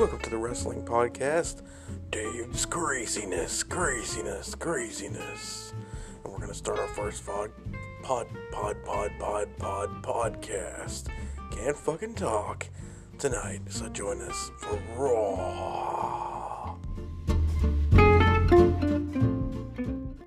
Welcome to the Wrestling Podcast. Dave's craziness, craziness, craziness. And we're going to start our first pod, pod, pod, pod, pod, pod, podcast. Can't fucking talk tonight, so join us for Raw.